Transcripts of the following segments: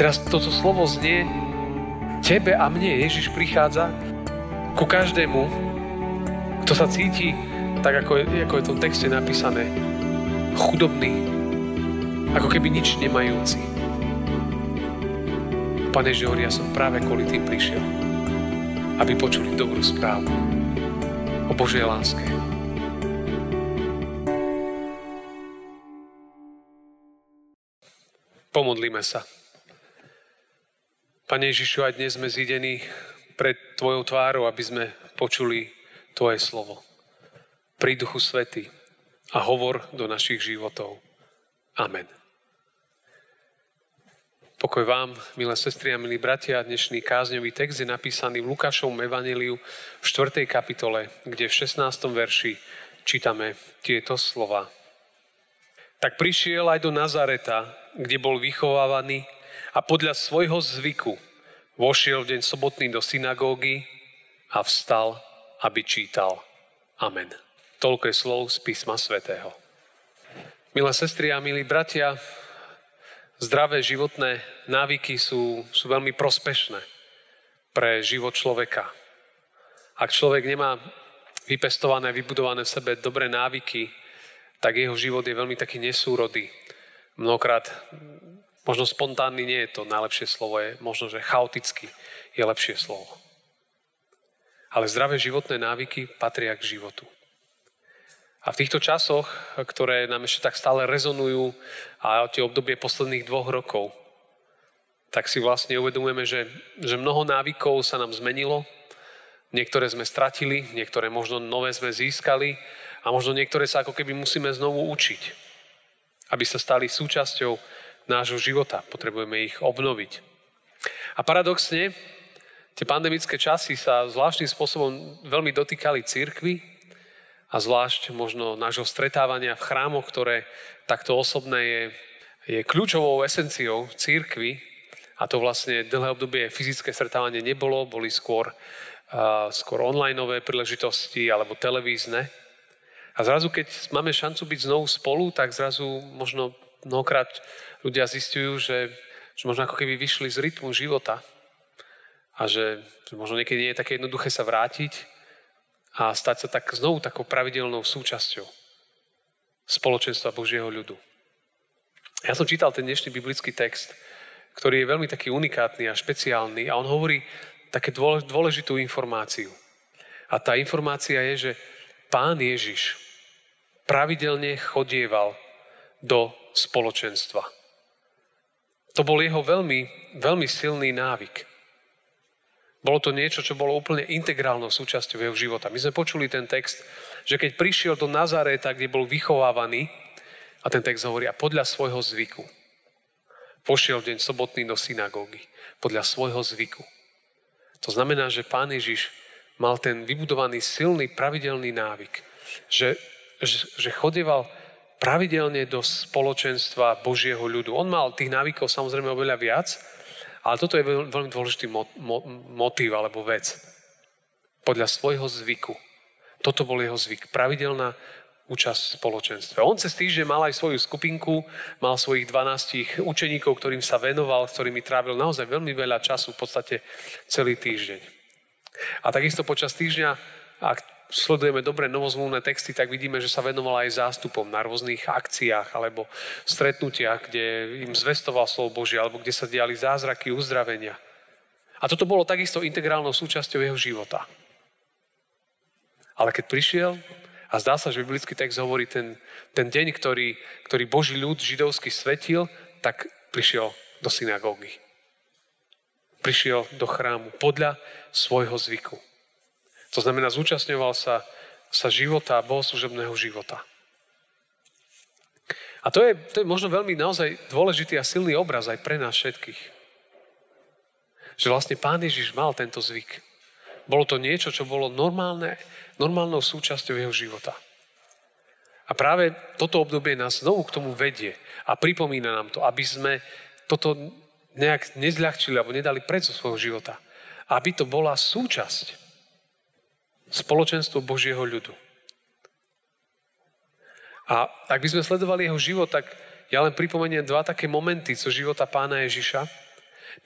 teraz toto slovo znie, tebe a mne Ježiš prichádza ku každému, kto sa cíti tak, ako je, ako je v tom texte napísané, chudobný, ako keby nič nemajúci. Pane Ježiš ja som práve kvôli tým prišiel, aby počuli dobrú správu o Božej láske. Pomodlíme sa. Pane Ježišu, aj dnes sme zidení pred Tvojou tvárou, aby sme počuli Tvoje slovo. Pri Duchu Svety a hovor do našich životov. Amen. Pokoj vám, milé sestry a milí bratia. Dnešný kázňový text je napísaný v Lukášovom evaneliu v 4. kapitole, kde v 16. verši čítame tieto slova. Tak prišiel aj do Nazareta, kde bol vychovávaný a podľa svojho zvyku vošiel v deň sobotný do synagógy a vstal, aby čítal. Amen. Toľko je slov z písma svätého. Milé sestry a milí bratia, zdravé životné návyky sú, sú veľmi prospešné pre život človeka. Ak človek nemá vypestované, vybudované v sebe dobré návyky, tak jeho život je veľmi taký nesúrodý. Mnohokrát, možno spontánny nie je to najlepšie slovo, je možno, že chaotický je lepšie slovo. Ale zdravé životné návyky patria k životu. A v týchto časoch, ktoré nám ešte tak stále rezonujú a tie obdobie posledných dvoch rokov, tak si vlastne uvedomujeme, že, že mnoho návykov sa nám zmenilo, niektoré sme stratili, niektoré možno nové sme získali a možno niektoré sa ako keby musíme znovu učiť, aby sa stali súčasťou nášho života. Potrebujeme ich obnoviť. A paradoxne, tie pandemické časy sa zvláštnym spôsobom veľmi dotýkali církvy, a zvlášť možno nášho stretávania v chrámoch, ktoré takto osobné je, je kľúčovou esenciou církvy a to vlastne dlhé obdobie fyzické stretávanie nebolo, boli skôr, uh, skôr onlineové príležitosti alebo televízne. A zrazu, keď máme šancu byť znovu spolu, tak zrazu možno mnohokrát ľudia zistujú, že, že možno ako keby vyšli z rytmu života a že, že možno niekedy nie je také jednoduché sa vrátiť a stať sa tak znovu takou pravidelnou súčasťou spoločenstva Božieho ľudu. Ja som čítal ten dnešný biblický text, ktorý je veľmi taký unikátny a špeciálny a on hovorí také dôležitú informáciu. A tá informácia je, že pán Ježiš pravidelne chodieval do spoločenstva. To bol jeho veľmi, veľmi silný návyk. Bolo to niečo, čo bolo úplne integrálnou súčasťou jeho života. My sme počuli ten text, že keď prišiel do Nazaréta, kde bol vychovávaný, a ten text hovorí, a podľa svojho zvyku. Pošiel deň sobotný do synagógy. Podľa svojho zvyku. To znamená, že pán Ježiš mal ten vybudovaný silný pravidelný návyk. Že, že, že chodieval pravidelne do spoločenstva Božieho ľudu. On mal tých návykov samozrejme oveľa viac, ale toto je veľmi dôležitý motív alebo vec. Podľa svojho zvyku. Toto bol jeho zvyk. Pravidelná účasť v spoločenstve. On cez týždeň mal aj svoju skupinku, mal svojich 12 učeníkov, ktorým sa venoval, s ktorými trávil naozaj veľmi veľa času, v podstate celý týždeň. A takisto počas týždňa, ak sledujeme dobre novozmluvné texty, tak vidíme, že sa venoval aj zástupom na rôznych akciách alebo stretnutiach, kde im zvestoval slovo Božie, alebo kde sa diali zázraky, uzdravenia. A toto bolo takisto integrálnou súčasťou jeho života. Ale keď prišiel, a zdá sa, že biblický text hovorí ten, ten deň, ktorý, ktorý Boží ľud židovský svetil, tak prišiel do synagógy. Prišiel do chrámu podľa svojho zvyku. To znamená, zúčastňoval sa, sa života, bohoslužebného života. A to je, to je možno veľmi naozaj dôležitý a silný obraz aj pre nás všetkých. Že vlastne Pán Ježiš mal tento zvyk. Bolo to niečo, čo bolo normálne, normálnou súčasťou jeho života. A práve toto obdobie nás znovu k tomu vedie a pripomína nám to, aby sme toto nejak nezľahčili alebo nedali pred zo svojho života. Aby to bola súčasť spoločenstvo Božieho ľudu. A ak by sme sledovali jeho život, tak ja len pripomeniem dva také momenty zo života pána Ježiša,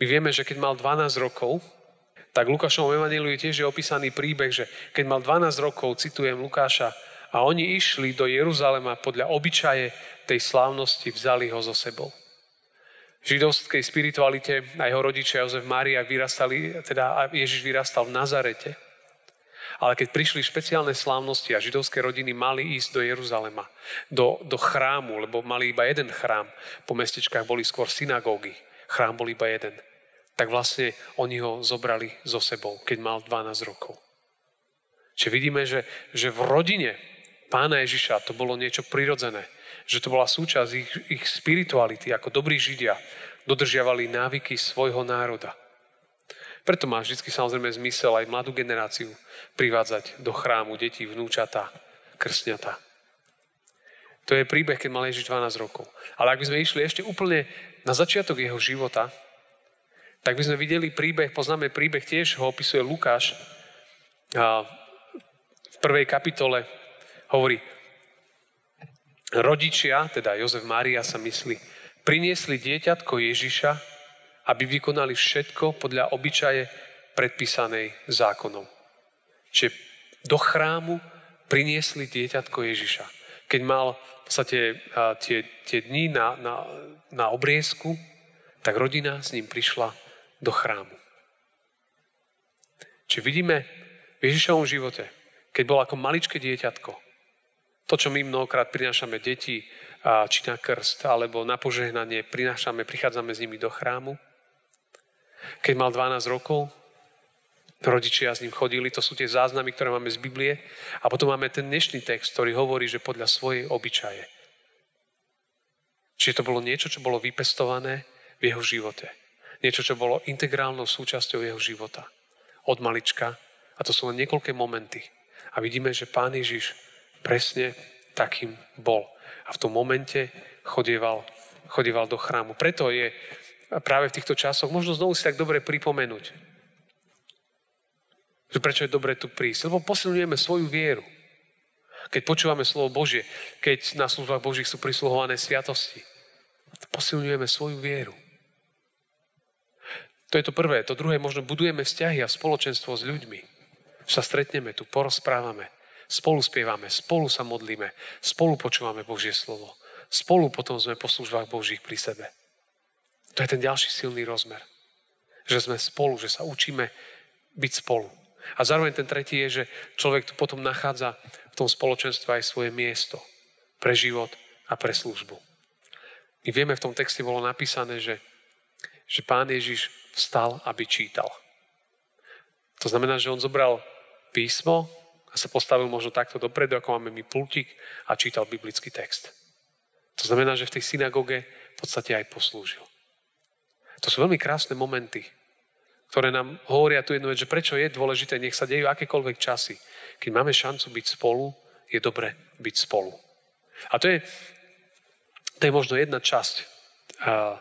My vieme, že keď mal 12 rokov, tak Lukášovom evaníliu tiež opísaný príbeh, že keď mal 12 rokov, citujem Lukáša, a oni išli do Jeruzalema podľa obyčaje tej slávnosti, vzali ho so sebou. V židovskej spiritualite aj jeho rodičia Jozef Mária vyrastali, teda Ježiš vyrastal v Nazarete. Ale keď prišli špeciálne slávnosti a židovské rodiny mali ísť do Jeruzalema, do, do chrámu, lebo mali iba jeden chrám, po mestečkách boli skôr synagógy, chrám bol iba jeden, tak vlastne oni ho zobrali so sebou, keď mal 12 rokov. Čiže vidíme, že, že v rodine pána Ježiša to bolo niečo prirodzené, že to bola súčasť ich, ich spirituality, ako dobrí židia dodržiavali návyky svojho národa. Preto má vždy samozrejme zmysel aj mladú generáciu privádzať do chrámu detí, vnúčatá, krstňatá. To je príbeh, keď mal Ježiš 12 rokov. Ale ak by sme išli ešte úplne na začiatok jeho života, tak by sme videli príbeh, poznáme príbeh tiež, ho opisuje Lukáš v prvej kapitole hovorí, rodičia, teda Jozef Mária sa myslí, priniesli dieťatko Ježiša, aby vykonali všetko podľa obyčaje predpísanej zákonom. Čiže do chrámu priniesli dieťatko Ježiša. Keď mal v podstate tie, tie dni na, na, na obriezku, tak rodina s ním prišla do chrámu. Či vidíme v Ježišovom živote, keď bol ako maličké dieťatko, to, čo my mnohokrát prinášame deti, či na krst, alebo na požehnanie, prinášame, prichádzame s nimi do chrámu. Keď mal 12 rokov, rodičia s ním chodili, to sú tie záznamy, ktoré máme z Biblie. A potom máme ten dnešný text, ktorý hovorí, že podľa svojej obyčaje. Čiže to bolo niečo, čo bolo vypestované v jeho živote. Niečo, čo bolo integrálnou súčasťou jeho života. Od malička. A to sú len niekoľké momenty. A vidíme, že Pán Ježiš presne takým bol. A v tom momente chodieval, chodieval do chrámu. Preto je práve v týchto časoch možno znovu si tak dobre pripomenúť, že prečo je dobre tu prísť. Lebo posilňujeme svoju vieru. Keď počúvame slovo Božie, keď na službách Božích sú prisluhované sviatosti, posilňujeme svoju vieru. To je to prvé. To druhé, možno budujeme vzťahy a spoločenstvo s ľuďmi. Sa stretneme tu, porozprávame, spolu spievame, spolu sa modlíme, spolu počúvame Božie slovo. Spolu potom sme po službách Božích pri sebe. To je ten ďalší silný rozmer. Že sme spolu, že sa učíme byť spolu. A zároveň ten tretí je, že človek tu potom nachádza v tom spoločenstve aj svoje miesto pre život a pre službu. My vieme, v tom texte bolo napísané, že, že pán Ježiš vstal, aby čítal. To znamená, že on zobral písmo a sa postavil možno takto dopredu, ako máme my pultík a čítal biblický text. To znamená, že v tej synagóge v podstate aj poslúžil. To sú veľmi krásne momenty, ktoré nám hovoria tu jednu vec, že prečo je dôležité, nech sa dejú akékoľvek časy. Keď máme šancu byť spolu, je dobre byť spolu. A to je, to je možno jedna časť a,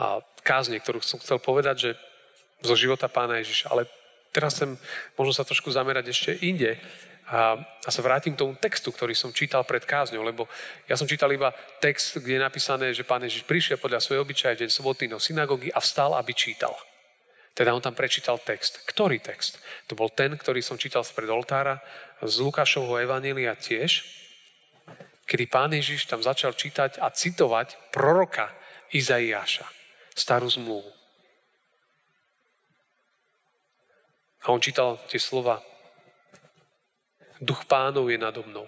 a kázne, ktorú som chcel povedať, že zo života pána Ježiša. Ale teraz chcem možno sa trošku zamerať ešte inde a, a sa vrátim k tomu textu, ktorý som čítal pred kázňou, lebo ja som čítal iba text, kde je napísané, že pán Ježiš prišiel podľa svojho obyčaja deň sobotný do synagógy a vstal, aby čítal. Teda on tam prečítal text. Ktorý text? To bol ten, ktorý som čítal spred oltára z Lukášovho Evanília tiež, kedy pán Ježiš tam začal čítať a citovať proroka Izaiáša starú zmluvu. A on čítal tie slova. Duch pánov je nado mnou,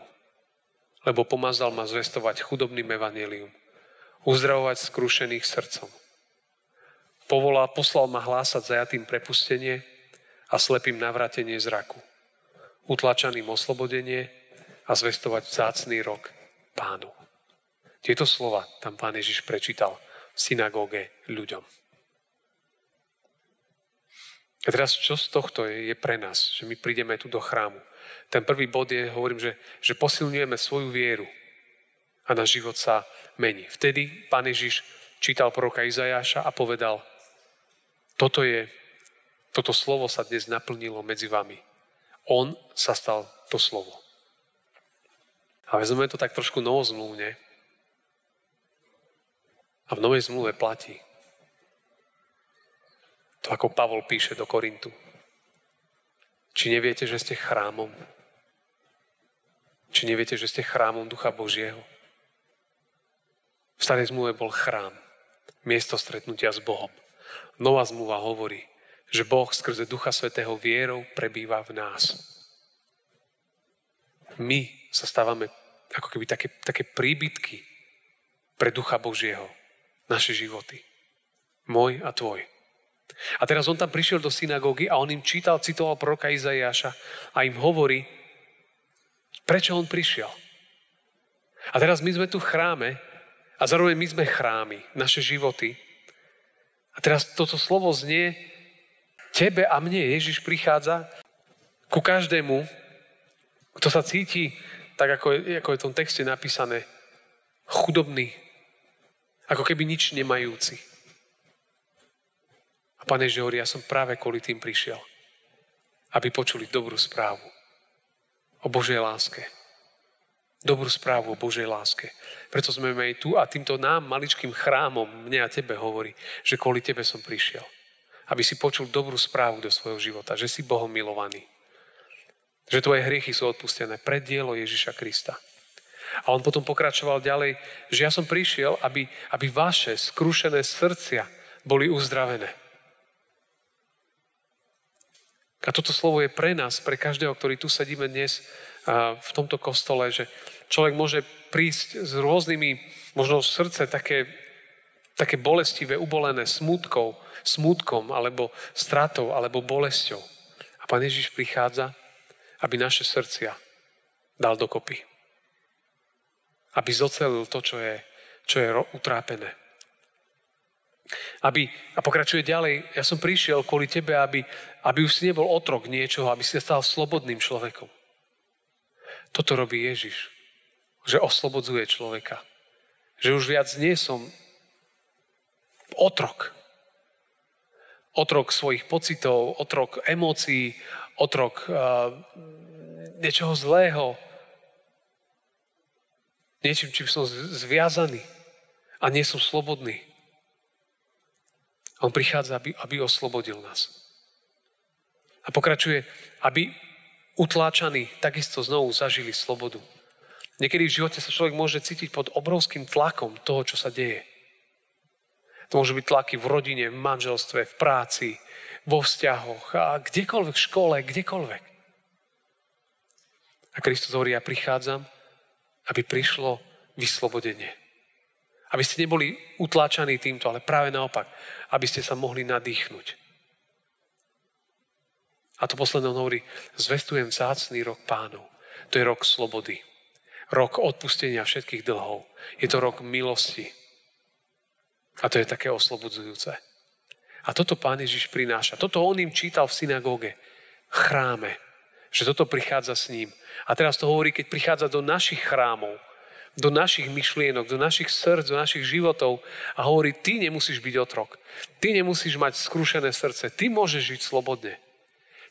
lebo pomazal ma zvestovať chudobným evanelium, uzdravovať skrušených srdcom. Povolal, poslal ma hlásať zajatým prepustenie a slepým navratenie zraku, utlačaným oslobodenie a zvestovať vzácný rok pánu. Tieto slova tam pán Ježiš prečítal synagóge ľuďom. A teraz, čo z tohto je, je pre nás, že my prídeme tu do chrámu? Ten prvý bod je, hovorím, že, že posilňujeme svoju vieru a náš život sa mení. Vtedy pán Ježiš čítal proroka Izajáša a povedal, toto je, toto slovo sa dnes naplnilo medzi vami. On sa stal to slovo. A vezmeme to tak trošku novozmluvne, a v Novej zmluve platí, To ako Pavol píše do Korintu. Či neviete, že ste chrámom? Či neviete, že ste chrámom Ducha Božieho? V starej zmluve bol chrám, miesto stretnutia s Bohom. Nová zmluva hovorí, že Boh skrze Ducha Svetého vierou prebýva v nás. My sa stávame ako keby také, také príbytky pre Ducha Božieho. Naše životy. Môj a tvoj. A teraz on tam prišiel do synagógy a on im čítal, citoval proroka Izaiáša a im hovorí, prečo on prišiel. A teraz my sme tu v chráme a zároveň my sme chrámy, naše životy. A teraz toto slovo znie, tebe a mne Ježiš prichádza ku každému, kto sa cíti, tak ako je, ako je v tom texte napísané, chudobný, ako keby nič nemajúci. Pane Ježiš ja som práve kvôli tým prišiel, aby počuli dobrú správu o Božej láske. Dobrú správu o Božej láske. Preto sme aj tu a týmto nám, maličkým chrámom, mne a tebe hovorí, že kvôli tebe som prišiel. Aby si počul dobrú správu do svojho života, že si Bohom milovaný. Že tvoje hriechy sú odpustené pre dielo Ježiša Krista. A on potom pokračoval ďalej, že ja som prišiel, aby, aby vaše skrušené srdcia boli uzdravené. A toto slovo je pre nás, pre každého, ktorý tu sedíme dnes v tomto kostole, že človek môže prísť s rôznymi, možno srdce také, také bolestivé, ubolené smutkou, smutkom, alebo stratou, alebo bolesťou. A Pán Ježiš prichádza, aby naše srdcia dal dokopy. Aby zocelil to, čo je, čo je utrápené. Aby, a pokračuje ďalej, ja som prišiel kvôli tebe, aby, aby už si nebol otrok niečoho, aby si stal slobodným človekom. Toto robí Ježiš. Že oslobodzuje človeka. Že už viac nie som otrok. Otrok svojich pocitov, otrok emócií, otrok uh, niečoho zlého. Niečím, čím som zviazaný a nie som slobodný. On prichádza, aby, aby oslobodil nás. A pokračuje, aby utláčaní takisto znovu zažili slobodu. Niekedy v živote sa človek môže cítiť pod obrovským tlakom toho, čo sa deje. To môže byť tlaky v rodine, v manželstve, v práci, vo vzťahoch a kdekoľvek v škole, kdekoľvek. A Kristus hovorí, ja prichádzam, aby prišlo vyslobodenie. Aby ste neboli utláčaní týmto, ale práve naopak, aby ste sa mohli nadýchnuť. A to posledné hovorí, zvestujem zácný rok pánov. To je rok slobody. Rok odpustenia všetkých dlhov. Je to rok milosti. A to je také oslobodzujúce. A toto pán Ježiš prináša. Toto on im čítal v synagóge. Chráme. Že toto prichádza s ním. A teraz to hovorí, keď prichádza do našich chrámov, do našich myšlienok, do našich srdc, do našich životov a hovorí, ty nemusíš byť otrok. Ty nemusíš mať skrušené srdce. Ty môžeš žiť slobodne.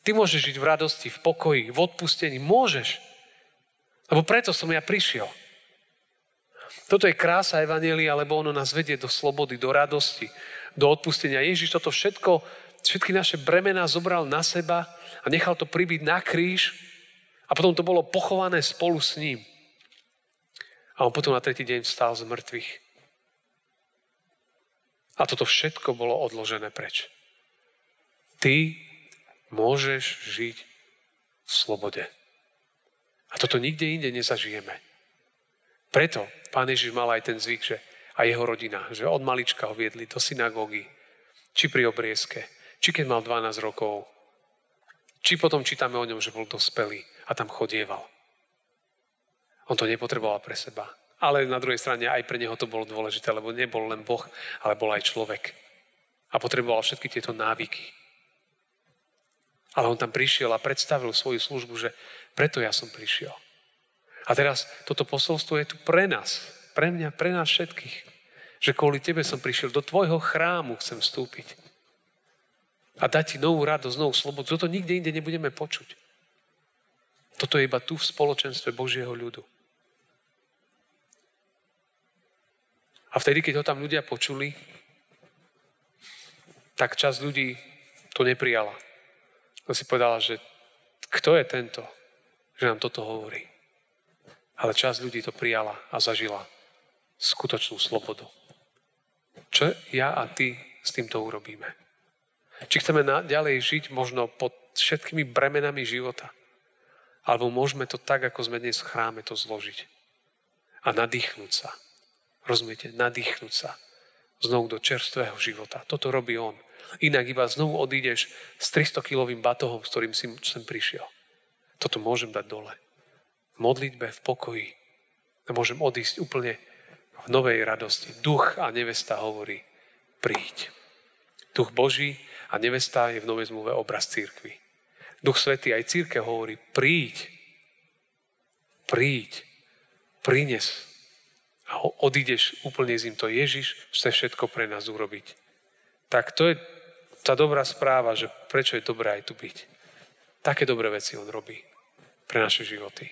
Ty môžeš žiť v radosti, v pokoji, v odpustení. Môžeš. Lebo preto som ja prišiel. Toto je krása Evanielia, lebo ono nás vedie do slobody, do radosti, do odpustenia. Ježiš toto všetko, všetky naše bremená zobral na seba a nechal to pribiť na kríž a potom to bolo pochované spolu s ním. A on potom na tretí deň vstal z mŕtvych. A toto všetko bolo odložené preč. Ty môžeš žiť v slobode. A toto nikde inde nezažijeme. Preto pán Ježiš mal aj ten zvyk, že a jeho rodina, že od malička ho viedli do synagógy, či pri obriezke, či keď mal 12 rokov, či potom čítame o ňom, že bol dospelý a tam chodieval. On to nepotreboval pre seba. Ale na druhej strane aj pre neho to bolo dôležité, lebo nebol len Boh, ale bol aj človek. A potreboval všetky tieto návyky. Ale on tam prišiel a predstavil svoju službu, že preto ja som prišiel. A teraz toto posolstvo je tu pre nás. Pre mňa, pre nás všetkých. Že kvôli tebe som prišiel. Do tvojho chrámu chcem vstúpiť. A dať ti novú radosť, novú slobodu. Toto nikde inde nebudeme počuť. Toto je iba tu v spoločenstve Božieho ľudu. A vtedy, keď ho tam ľudia počuli, tak čas ľudí to neprijala. To si povedala, že kto je tento, že nám toto hovorí. Ale časť ľudí to prijala a zažila skutočnú slobodu. Čo ja a ty s týmto urobíme? Či chceme ďalej žiť možno pod všetkými bremenami života, alebo môžeme to tak, ako sme dnes v chráme, to zložiť a nadýchnúť sa. Rozumiete? Nadýchnúť sa znovu do čerstvého života. Toto robí on. Inak iba znovu odídeš s 300-kilovým batohom, s ktorým si sem prišiel. Toto môžem dať dole. V modlitbe, v pokoji. A môžem odísť úplne v novej radosti. Duch a nevesta hovorí, príď. Duch Boží a nevesta je v novej zmluve obraz církvy. Duch Svetý aj církev hovorí, príď. Príď. Prines a odídeš úplne z ním to Ježiš chce všetko pre nás urobiť. Tak to je tá dobrá správa, že prečo je dobré aj tu byť. Také dobré veci on robí pre naše životy.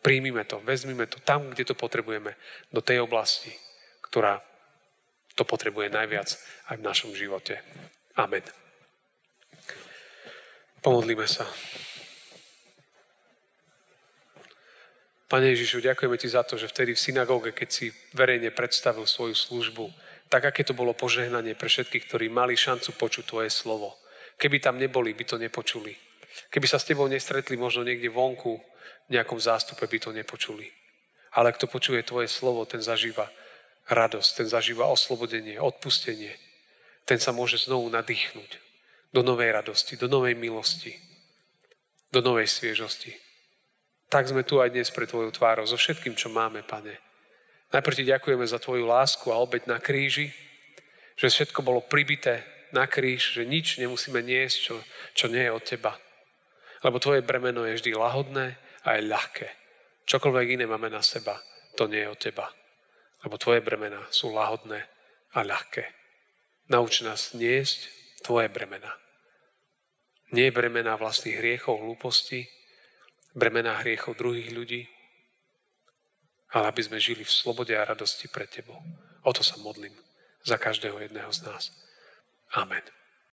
Príjmime to, vezmime to tam, kde to potrebujeme, do tej oblasti, ktorá to potrebuje najviac aj v našom živote. Amen. Pomodlíme sa. Pane Ježišu, ďakujeme Ti za to, že vtedy v synagóge, keď si verejne predstavil svoju službu, tak aké to bolo požehnanie pre všetkých, ktorí mali šancu počuť Tvoje slovo. Keby tam neboli, by to nepočuli. Keby sa s Tebou nestretli možno niekde vonku, v nejakom zástupe by to nepočuli. Ale kto počuje Tvoje slovo, ten zažíva radosť, ten zažíva oslobodenie, odpustenie. Ten sa môže znovu nadýchnuť do novej radosti, do novej milosti, do novej sviežosti tak sme tu aj dnes pre Tvoju tvárou, so všetkým, čo máme, Pane. Najprv Ti ďakujeme za Tvoju lásku a obeď na kríži, že všetko bolo pribité na kríž, že nič nemusíme niesť, čo, čo nie je od Teba. Lebo Tvoje bremeno je vždy lahodné a je ľahké. Čokoľvek iné máme na seba, to nie je od Teba. Lebo Tvoje bremena sú lahodné a ľahké. Nauč nás niesť Tvoje bremena. Nie bremena vlastných hriechov, hlúpostí, bremená hriechov druhých ľudí, ale aby sme žili v slobode a radosti pre Tebou. O to sa modlím za každého jedného z nás. Amen.